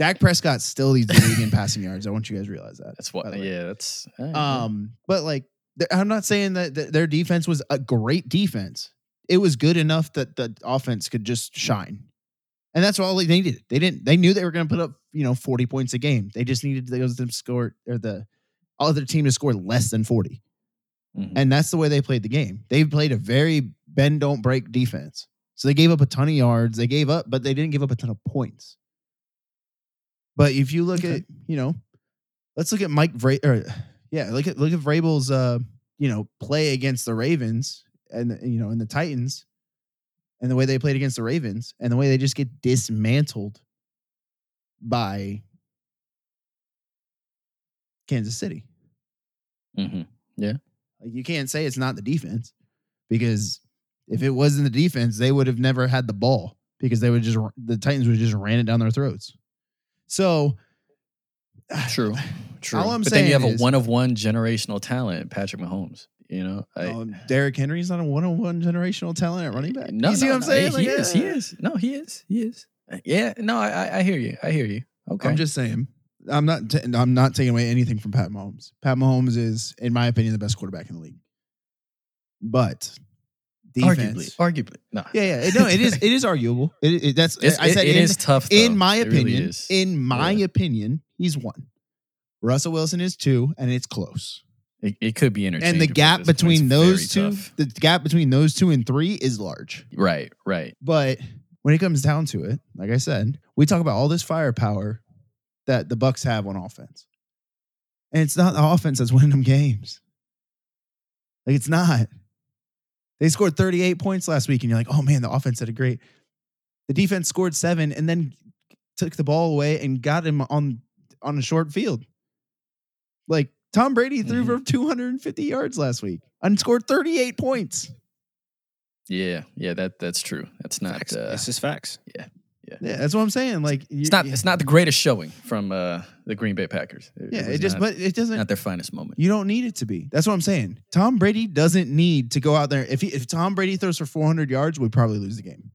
Dak Prescott still leads the league in passing yards. I want you guys to realize that. That's what. Yeah, that's. Um, but like, I'm not saying that th- their defense was a great defense. It was good enough that the offense could just shine, and that's all they needed. They didn't. They knew they were going to put up, you know, 40 points a game. They just needed those to score or the other team to score less than 40, mhm. and that's the way they played the game. They played a very bend don't break defense. So they gave up a ton of yards. They gave up, but they didn't give up a ton of points. But if you look Okay. at, you know, let's look at Mike Vra- or yeah, look at look at Vrabel's uh, you know, play against the Ravens and you know, and the Titans and the way they played against the Ravens and the way they just get dismantled by Kansas City. Mhm. Like you can't say it's not the defense because if it wasn't the defense, they would have never had the ball because they would just the Titans would just ran it down their throats. So True. True. All I'm but then you saying have a one of one generational talent, Patrick Mahomes. You know, I, um, Derrick Henry's not a one on one generational talent at running back. No, you see no, what I'm no, saying? He Like, is. He uh, is. No, he is. He is. Yeah. No, I, I, I hear you. I hear you. Okay. I'm just saying. I'm not. T- I'm not taking away anything from Pat Mahomes. Pat Mahomes is, in my opinion, the best quarterback in the league. But defense, arguably, arguably. No. yeah, yeah, no, it is. It is arguable. It, it- that's. It's, I said it in, is tough. in my It really opinion, in my Yeah. opinion, he's one. Russell Wilson is two, and it's close. it, it could be entertaining. And the gap between those two, Tough. the gap between those two and three is large. Right. Right. But when it comes down to it, like I said, we talk about all this firepower that the Bucs have on offense, and it's not the offense that's winning them games. Like it's not. They scored 38 points last week, and you're like, oh man, the offense did a great. The defense scored seven and then took the ball away and got him on on a short field. Like Tom Brady threw Mhm. for 250 yards last week and scored 38 points. Yeah. Yeah. That that's true. That's not. Facts. Uh, It's just facts. Yeah, that's what I'm saying. Like it's not. It's not the greatest showing from uh, the Green Bay Packers. Yeah, was it just not, but it doesn't. not their finest moment. You don't need it to be. That's what I'm saying. Tom Brady doesn't need to go out there. If he, if Tom Brady throws for 400 yards, we probably lose the game.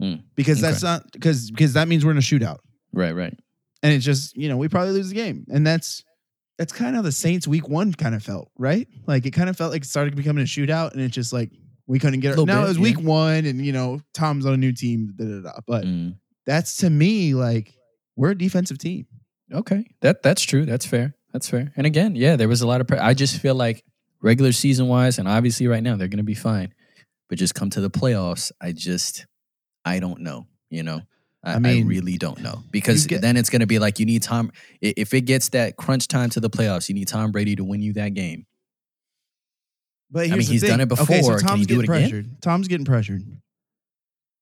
Hmm. Because that's not because because that means we're in a shootout, Right. Right. and it's just you know we probably lose the game, and that's that's kind of how the Saints week one kind of felt right. Like it kind of felt like it started becoming a shootout, and it's just like we couldn't get it. Now bit, it was yeah. week one, and you know Tom's on a new team, da, da, da. but Mm. that's to me like we're a defensive team. Okay, that that's true. That's fair. That's fair. And again, yeah, there was a lot of. Pre- I just feel like regular season wise, and obviously right now they're going to be fine, but just come to the playoffs, I just, I don't know. You know, I, I mean, I really don't know because get- then it's going to be like you need Tom. If it gets that crunch time to the playoffs, you need Tom Brady to win you that game. But mean, the he's done thing. it Okay, so before. Can Tom's he do getting it again? pressured. Tom's getting pressured.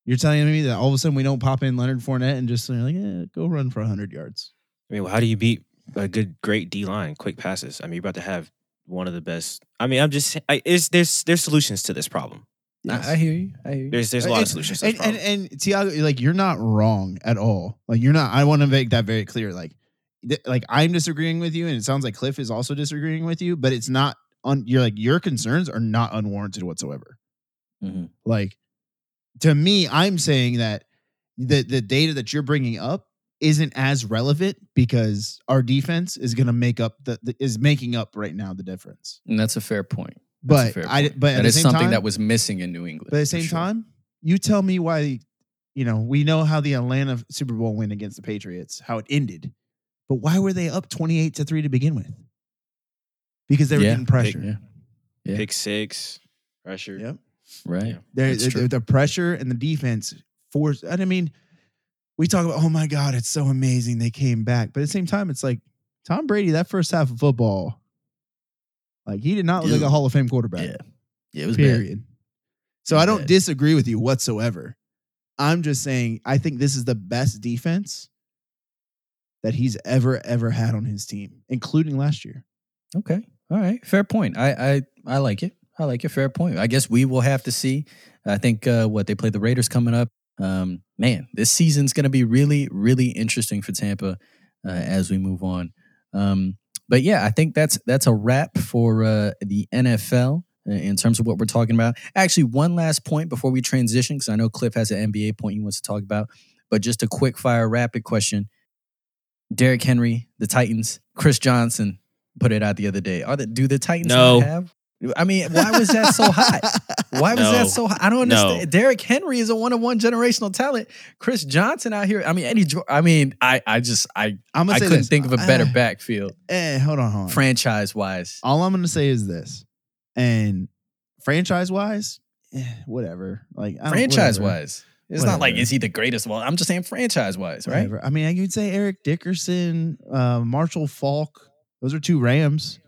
You're telling me that all of a sudden we don't pop in Leonard Fournette and just like, eh, go run for 100 yards. I mean, well, how do you beat a good, great D line, quick passes? I mean, you're about to have one of the best. I mean, I'm just, I, is there's there's solutions to this problem. I, I hear you. I hear you. There's there's a lot of solutions to this And, and, and Tiago, like, you're not wrong at all. Like, you're not, I want to make that very clear. Like, th- like I'm disagreeing with you, and it sounds like Cliff is also disagreeing with you, but it's not on you're like your concerns are not unwarranted whatsoever. Mhm. Like to me, I'm saying that the the data that you're bringing up isn't as relevant because our defense is going to make up the, the is making up right now the difference. And that's a fair point. That's But fair I point. but at that the same something time, that was missing in New England. but at the same sure. time, you tell me why. You know, we know how the Atlanta Super Bowl win against the Patriots, how it ended, but why were they up twenty eight to three to begin with? Because they were Yeah, getting pressure. yeah. Yeah. Pick six, pressure. Yep. right? Yeah. They're, That's they're- the pressure and the defense force. And I mean, we talk about, oh my God, it's so amazing they came back. But at the same time, it's like Tom Brady, that first half of football, like he did not look like a Hall of Fame quarterback. Yeah. Yeah, it was bad. period. So was I don't bad. disagree with you whatsoever. I'm just saying I think this is the best defense that he's ever ever had on his team, including last year. Okay. All right. Fair point. I I I like it. I like it. Fair point. I guess we will have to see. I think uh, what they play the Raiders coming up. Um, man, this season's going to be really, really interesting for Tampa uh, as we move on. Um, but yeah, I think that's that's a wrap for uh, the NFL in terms of what we're talking about. Actually, one last point before we transition, because I know Cliff has an NBA point he wants to talk about. But just a quick fire, rapid question: Derrick Henry, the Titans, Chris Johnson put it out the other day. Are the do the Titans No. not have? I mean, why was that so hot? Why was No. that so hot? I don't understand. No. Derrick Henry is a one of one generational talent. Chris Johnson out here. I mean, Eddie. Jo- I mean, I I just I I'm I couldn't this. think of a better Uh, backfield Eh, hold on, hold on. franchise wise. All I'm gonna say is this, and franchise wise, eh, whatever. Like I don't- Franchise whatever. wise, it's not like is he the greatest? Well, I'm just saying franchise wise, right? Whatever. I mean, I could say Eric Dickerson, uh, Marshall Faulk. Those are two Rams.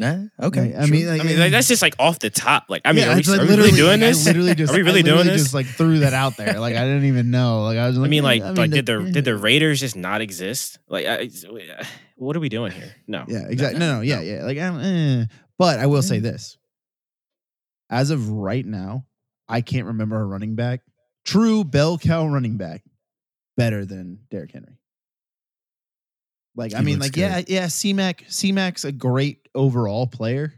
Nah, okay. I mean, like, I mean, like, that's just like off the top. Like, I mean, Yeah, are, we, like are we really literally- doing like, I this? literally just, are we I really doing literally this? Just like threw that out there. Like I didn't even know. Like I was. Like, I mean, like, eh, like did the did the Raiders just not exist? Like, I, what are we doing here? No. Yeah, exactly. No, no, yeah, yeah. Like, I don't, eh. but I will say this: as of right now, I can't remember a running back, true bell cow running back, better than Derrick Henry. Like, I He mean, like, yeah, good. yeah. C Mac, C Mac's a great overall player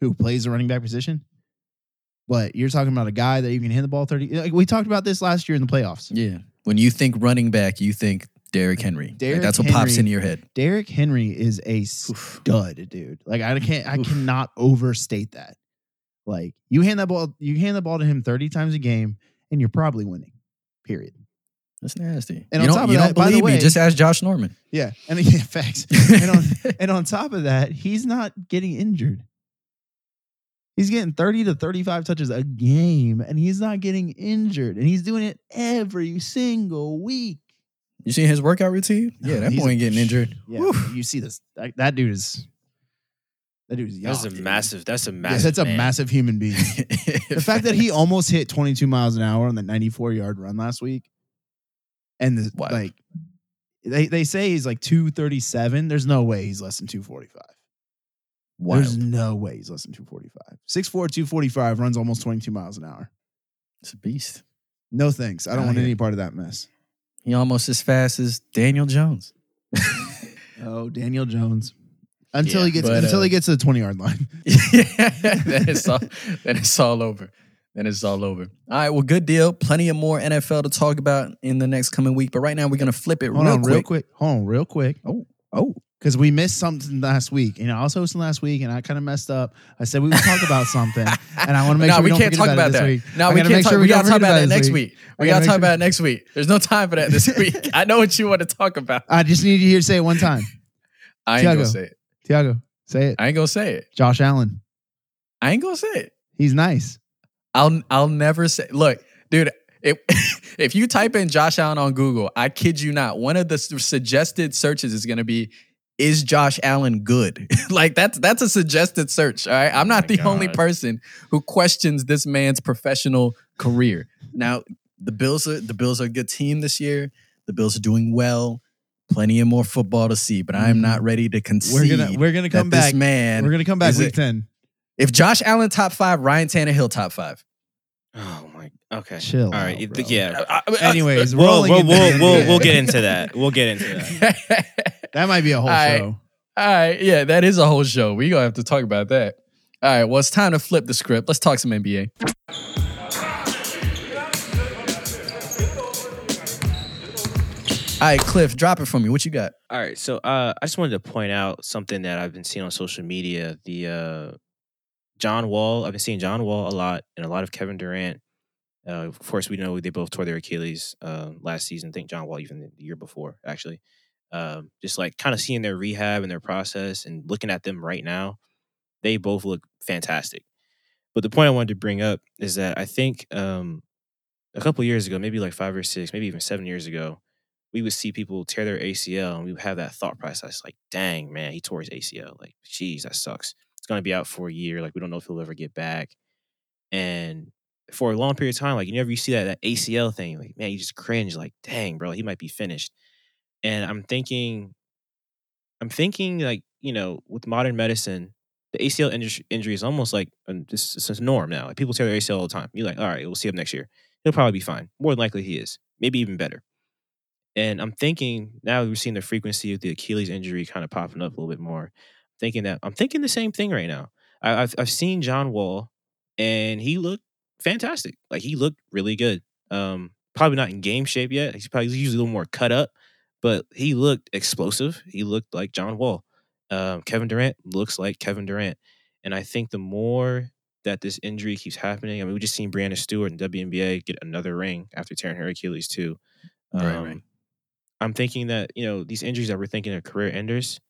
who plays the running back position. But you're talking about a guy that you can hand the ball 30. Like we talked about this last year in the playoffs. Yeah. When you think running back, you think Derrick Henry. Like, Derrick that's what pops Henry- into your head. Derrick Henry is a stud, dude. Like I can't, I cannot overstate that. Like you hand that ball, you hand the ball to him thirty times a game, and you're probably winning. Period. That's nasty. And you on don't, top of you that, don't by the believe me? Just ask Josh Norman. Yeah, and yeah, facts. and, on, and on top of that, he's not getting injured. He's getting thirty to thirty-five touches a game, and he's not getting injured, and he's doing it every single week. You see his workout routine? Yeah, that boy ain't getting injured. Yeah, Woof. you see this? That, that dude is. That dude is. That's a dude. massive. That's a Yes, massive. that's a man. massive human being. the fact that he almost hit 22 miles an hour on the 94 yard run last week, and the, Wild. like, they they say he's like 237. There's no way he's less than 245. There's no way he's less than 245. 6'4", 245 runs almost 22 miles an hour. It's a beast. No thanks. I don't Oh, want yeah. any part of that mess. He almost as fast as Daniel Jones. Oh, Daniel Jones. Until Yeah, he gets but, until uh, he gets to the 20 yard line. then it's all then it's all over. Then it's all over. All right, well, good deal. Plenty of more NFL to talk about in the next coming week. But right now, we're gonna flip it Hold real on, quick. real quick. Hold on, real quick. Oh, oh, because we missed something last week. You know, I was hosting last week, and I kind of messed up. I said we would talk about something, and I want to make no, sure we, we, can't don't talk about this that. week. No, I we can't make talk. sure we don't gotta talk about it next week. I We gotta gotta talk sure- about it next week. There's no time for that this week. I know what you want to talk about. I just need you here to say it one time. I ain't gonna say it. Tiago, say it. I ain't gonna say it. Josh Allen. I ain't gonna say it. He's nice. I'll I'll never say. Look, dude. If, if you type in Josh Allen on Google, I kid you not, one of the suggested searches is going to be, "Is Josh Allen good?" like that's that's a suggested search. All right, I'm oh not my the only person who questions this man's professional career. Now, the Bills are the Bills are a good team this year. The Bills are doing well. Plenty of more football to see, but I am not mm-hmm. ready to We're concede gonna we're gonna come back. man. we're gonna come back week it- ten. if Josh Allen top five, Ryan Tannehill top five. Oh my. Okay. Chill All right. out, it- bro. yeah. Anyways, we'll rolling we'll, into we'll, the we'll, we'll get into that. We'll get into that. That might be a whole All right. show. All right, yeah, that is a whole show. We gonna have to talk about that. All right, well, it's time to flip the script. Let's talk some NBA. All right, Cliff, drop it for me. What you got? All right, so uh, I just wanted to point out something that I've been seeing on social media. The uh, John Wall, I've been seeing John Wall a lot, and a lot of Kevin Durant. Uh, of course, we know they both tore their Achilles uh, last season. I think John Wall even the year before, actually. Um, just like kind of seeing their rehab and their process, and looking at them right now, they both look fantastic. But the point I wanted to bring up is that I think um, a couple years ago, maybe like five or six, maybe even seven years ago, we would see people tear their ACL and we would have that thought process like, dang, man, he tore his ACL. Like, geez, that sucks. It's going to be out for a year. Like, we don't know if he'll ever get back. And for a long period of time, like, whenever you see that, that ACL thing, like, man, you just cringe, like, dang, bro, he might be finished. And I'm thinking, I'm thinking, like, you know, with modern medicine, the ACL injury, injury is almost like it's, it's a norm now. Like, people tear their ACL all the time. You're like, all right, we'll see him next year. He'll probably be fine. More than likely, he is. Maybe even better. And I'm thinking now we're seeing the frequency of the Achilles injury kind of popping up a little bit more. Thinking that I'm thinking the same thing right now. I, have I've seen John Wall, and he looked fantastic. Like he looked really good. Um, probably not in game shape yet. He's probably usually a little more cut up, but he looked explosive. He looked like John Wall. Um, Kevin Durant looks like Kevin Durant, and I think the more that this injury keeps happening, I mean, we just seen Breanna Stewart in WNBA get another ring after tearing her Achilles too. Um, Right, right. I'm thinking that you know these injuries that we're thinking are career enders.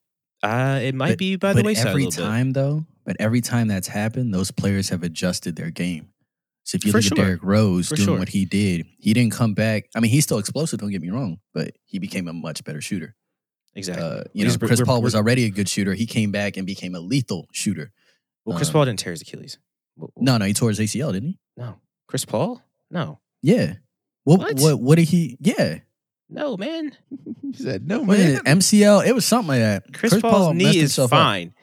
Uh, it might But- be by the wayside every little bit. time though, but every time that's happened, those players have adjusted their game. So if you For look sure. at Derrick Rose For doing sure. what he did, he didn't come back. I mean, he's still explosive. Don't get me wrong, but he became a much better shooter. Exactly. Uh, you know, Chris Paul was already a good shooter. He came back and became a lethal shooter. well, Chris um, Paul didn't tear his Achilles. No, no, he tore his ACL, didn't he? no. Chris Paul? No, Yeah. What? What? What? What, did he? Yeah. No, man. He said, "No man." MCL. It was something like that. Chris, Paul's Paul knee is fine.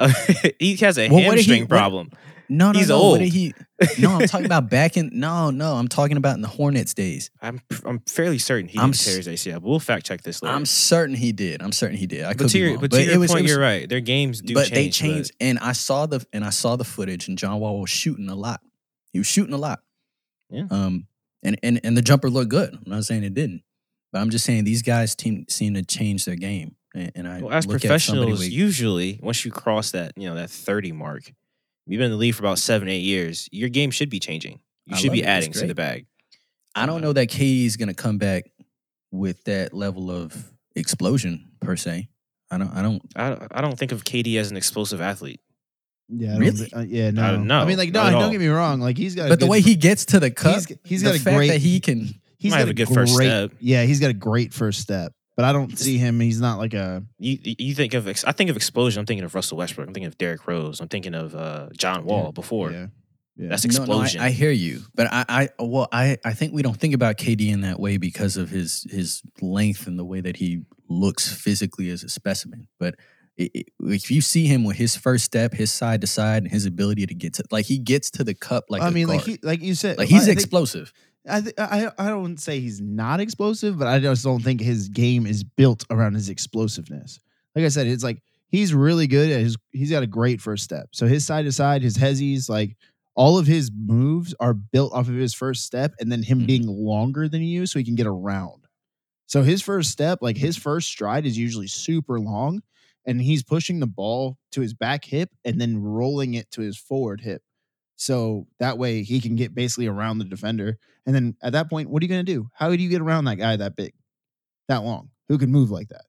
he has a Well, did he- hamstring what- problem. No, no, He's no. Old. he? No, I'm talking about back in. No, no, I'm talking about in the Hornets days. I'm I'm fairly certain he I'm didn't tear his ACL, but we'll fact check this later. I'm certain he did. I'm certain he did. I but to your, wrong. but to your it was, point, was- you're right. Their games do change. but change. they changed, and I saw the and I saw the footage, and John Wall was shooting a lot. He was shooting a lot. Yeah. Um, and and and the jumper looked good. I'm not saying it didn't, but I'm just saying these guys team, seem to change their game. And, and I Well, as look at somebody professionals, with- usually once you cross that, you know, that 30 mark, you've been in the league for about seven, eight years, your game should be changing. You I should be it. Adding to the bag. I don't know that KD is going to come back with that level of explosion per se. I don't. I don't. I, I don't think of KD as an explosive athlete. Yeah, I don't Really? uh, yeah, no. I don't. I mean, like, no, don't all. get me wrong. Like, he's got. a But the way he gets to the cup, he's, he's the got a fact great. that he can. He's Might got have a good first step. Yeah, he's got a great first step, but I don't see him. He's not like a. You you think of ex- I think of explosion. I'm thinking of Russell Westbrook. I'm thinking of Derrick Rose. I'm thinking of uh, John Wall before. Yeah, yeah. That's No, no, I- explosion. I, hear you, but I, I, well, I, I think we don't think about KD in that way because of his his length and the way that he looks physically as a specimen. But i i if you see him with his first step, his side to side, and his ability to get to, like he gets to the cup like I a mean, like he, like you said, like he's I think- explosive. I, th- I I don't say he's not explosive, but I just don't think his game is built around his explosiveness. Like I said, it's like he's really good at his. He's got a great first step. So his side to side, his hezzies, like all of his moves are built off of his first step, and then him Mhm. being longer than you, so he can get around. So his first step, like his first stride, is usually super long, and he's pushing the ball to his back hip and then rolling it to his forward hip. So that way he can get basically around the defender. And then at that point, what are you going to do? How do you get around that guy that big, that long, who can move like that?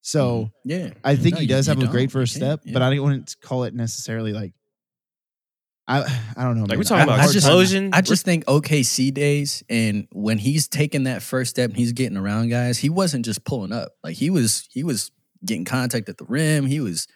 So mm-hmm. yeah, I think No, he does you have a great first can't, step, but. I wouldn't want to call it necessarily like. I I don't know. Like, man. we're talking I- about I just- explosion. I just think OKC days, and when he's taking that first step and he's getting around guys, he wasn't just pulling up. Like he was, he was getting contact at the rim. He was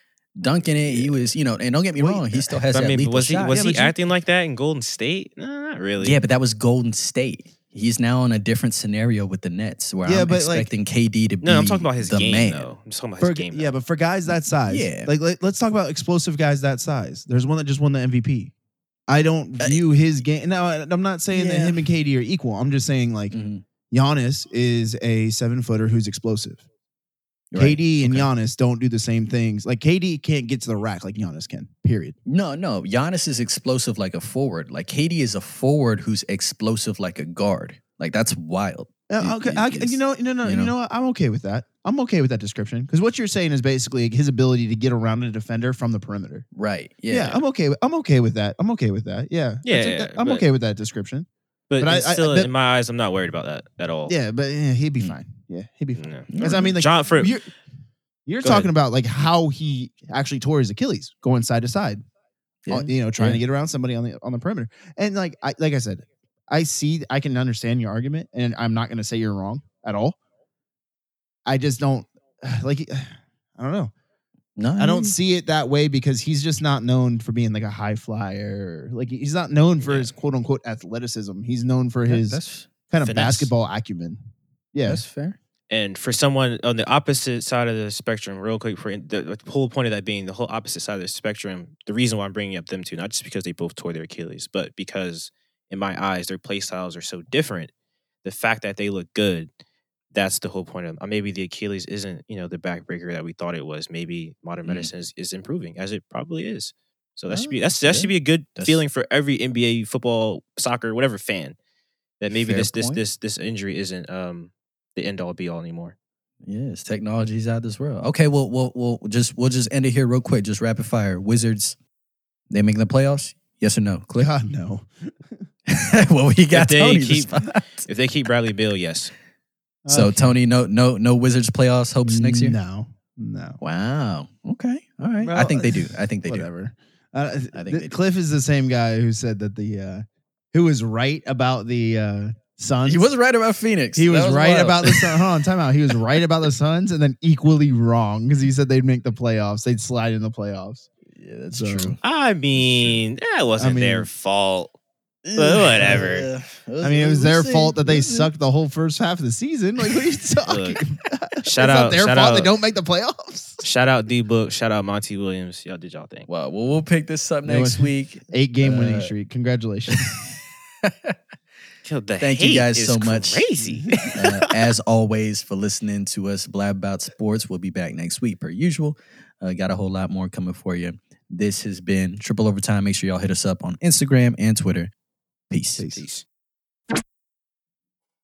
dunking it. He was, you know, and don't get me Well, wrong, he still has I that mean, lethal was he shot. was Yeah, he but you- acting like that in Golden State? No, not really. yeah, but that was Golden State. He's now in a different scenario with the Nets, where Yeah, I'm but, like- expecting KD to be. no, I'm talking about his the game man. though. I'm just talking about for, his game. yeah, but for guys that size, Yeah. like let, us talk about explosive guys that size. There's one that just won the MVP. I don't Uh, view his game. Now, I'm not saying that him and KD are equal. I'm just saying like Mhm. Giannis is a seven footer who's explosive. Right. KD and Okay. Giannis don't do the same things. Like KD can't get to the rack like Giannis can. Period. No, no. Giannis is explosive like a forward. Like KD is a forward who's explosive like a guard. Like that's wild. Uh, okay, it I, is, you know, no, no, you you know? know what? I'm okay with that. I'm okay with that description because what you're saying is basically his ability to get around a defender from the perimeter. Right. Yeah, Yeah. I'm okay. With, I'm okay with that. I'm okay with that. Yeah, Yeah, That's- that- I'm but- okay with that description. But, But I- it's I- still, that- in my eyes, I'm not worried about that at all. Yeah, but yeah, he'd be Mm. fine. Yeah, he'd be fine. No. I mean, like John for you're, you're Go talking ahead. about like how he actually tore his Achilles going side to side. Yeah. uh, you know, trying to get around somebody on the on the perimeter. And like I like I said, I see I can understand your argument, and I'm not going to say you're wrong at all. I just don't like. I don't know. No, I don't see it that way because he's just not known for being like a high flyer. Like he's not known for Yeah. his quote unquote athleticism. He's known for Yeah, his that's kind of finesse. basketball acumen. Yeah. that's fair. And for someone on the opposite side of the spectrum, real quick, for the, the whole point of that being the whole opposite side of the spectrum, the reason why I'm bringing up them two, not just because they both tore their Achilles, but because in my eyes, their play styles are so different. The fact that they look good, that's the whole point of uh, maybe the Achilles isn't, you know, the backbreaker that we thought it was. Maybe modern Mm. medicine is, is improving, as it probably is. So that should Oh, be that's that yeah. should be a good That's- feeling for every NBA, football, soccer, whatever fan. That maybe Fair this this this this injury isn't um the end all be all anymore. Yes, technology's out of this world. Okay, well, we'll we'll just we'll just end it here real quick. Just rapid fire. Wizards, they making the playoffs? Yes or no? Click. God no. well, we got they Tony's keep- response. If they keep Bradley Beal, yes. So Okay. Tony, no no no Wizards playoffs hopes next year. No. No. Wow. Okay. All right. I think they do. I think they do. Whatever. Uh, I think the- they do. Cliff is the same guy who said that the uh who was right about the uh Suns. He was right about Phoenix. He That was, right wild. about the Suns. Hold on, time out. He was right about the Suns and then equally wrong because he said they'd make the playoffs. They'd slide in the playoffs. Yeah, that's So- true. I mean, that wasn't mean- their fault. But whatever. I mean, it was their fault that they sucked the whole first half of the season. Like, what are you talking Look, about? It's shout not out- their shout fault they don't make the playoffs. Shout out D Book. Shout out Monty Williams. Y'all did y'all thing. Well, well, we'll pick this up next week. Eight game winning Uh, streak. Congratulations. Yo, the Thank you guys so much. Crazy. uh, as always, for listening to us blab about sports. We'll be back next week per usual. Uh, got a whole lot more coming for you. This has been Triple Overtime. Make sure y'all hit us up on Instagram and Twitter. Peace. Peace. Peace.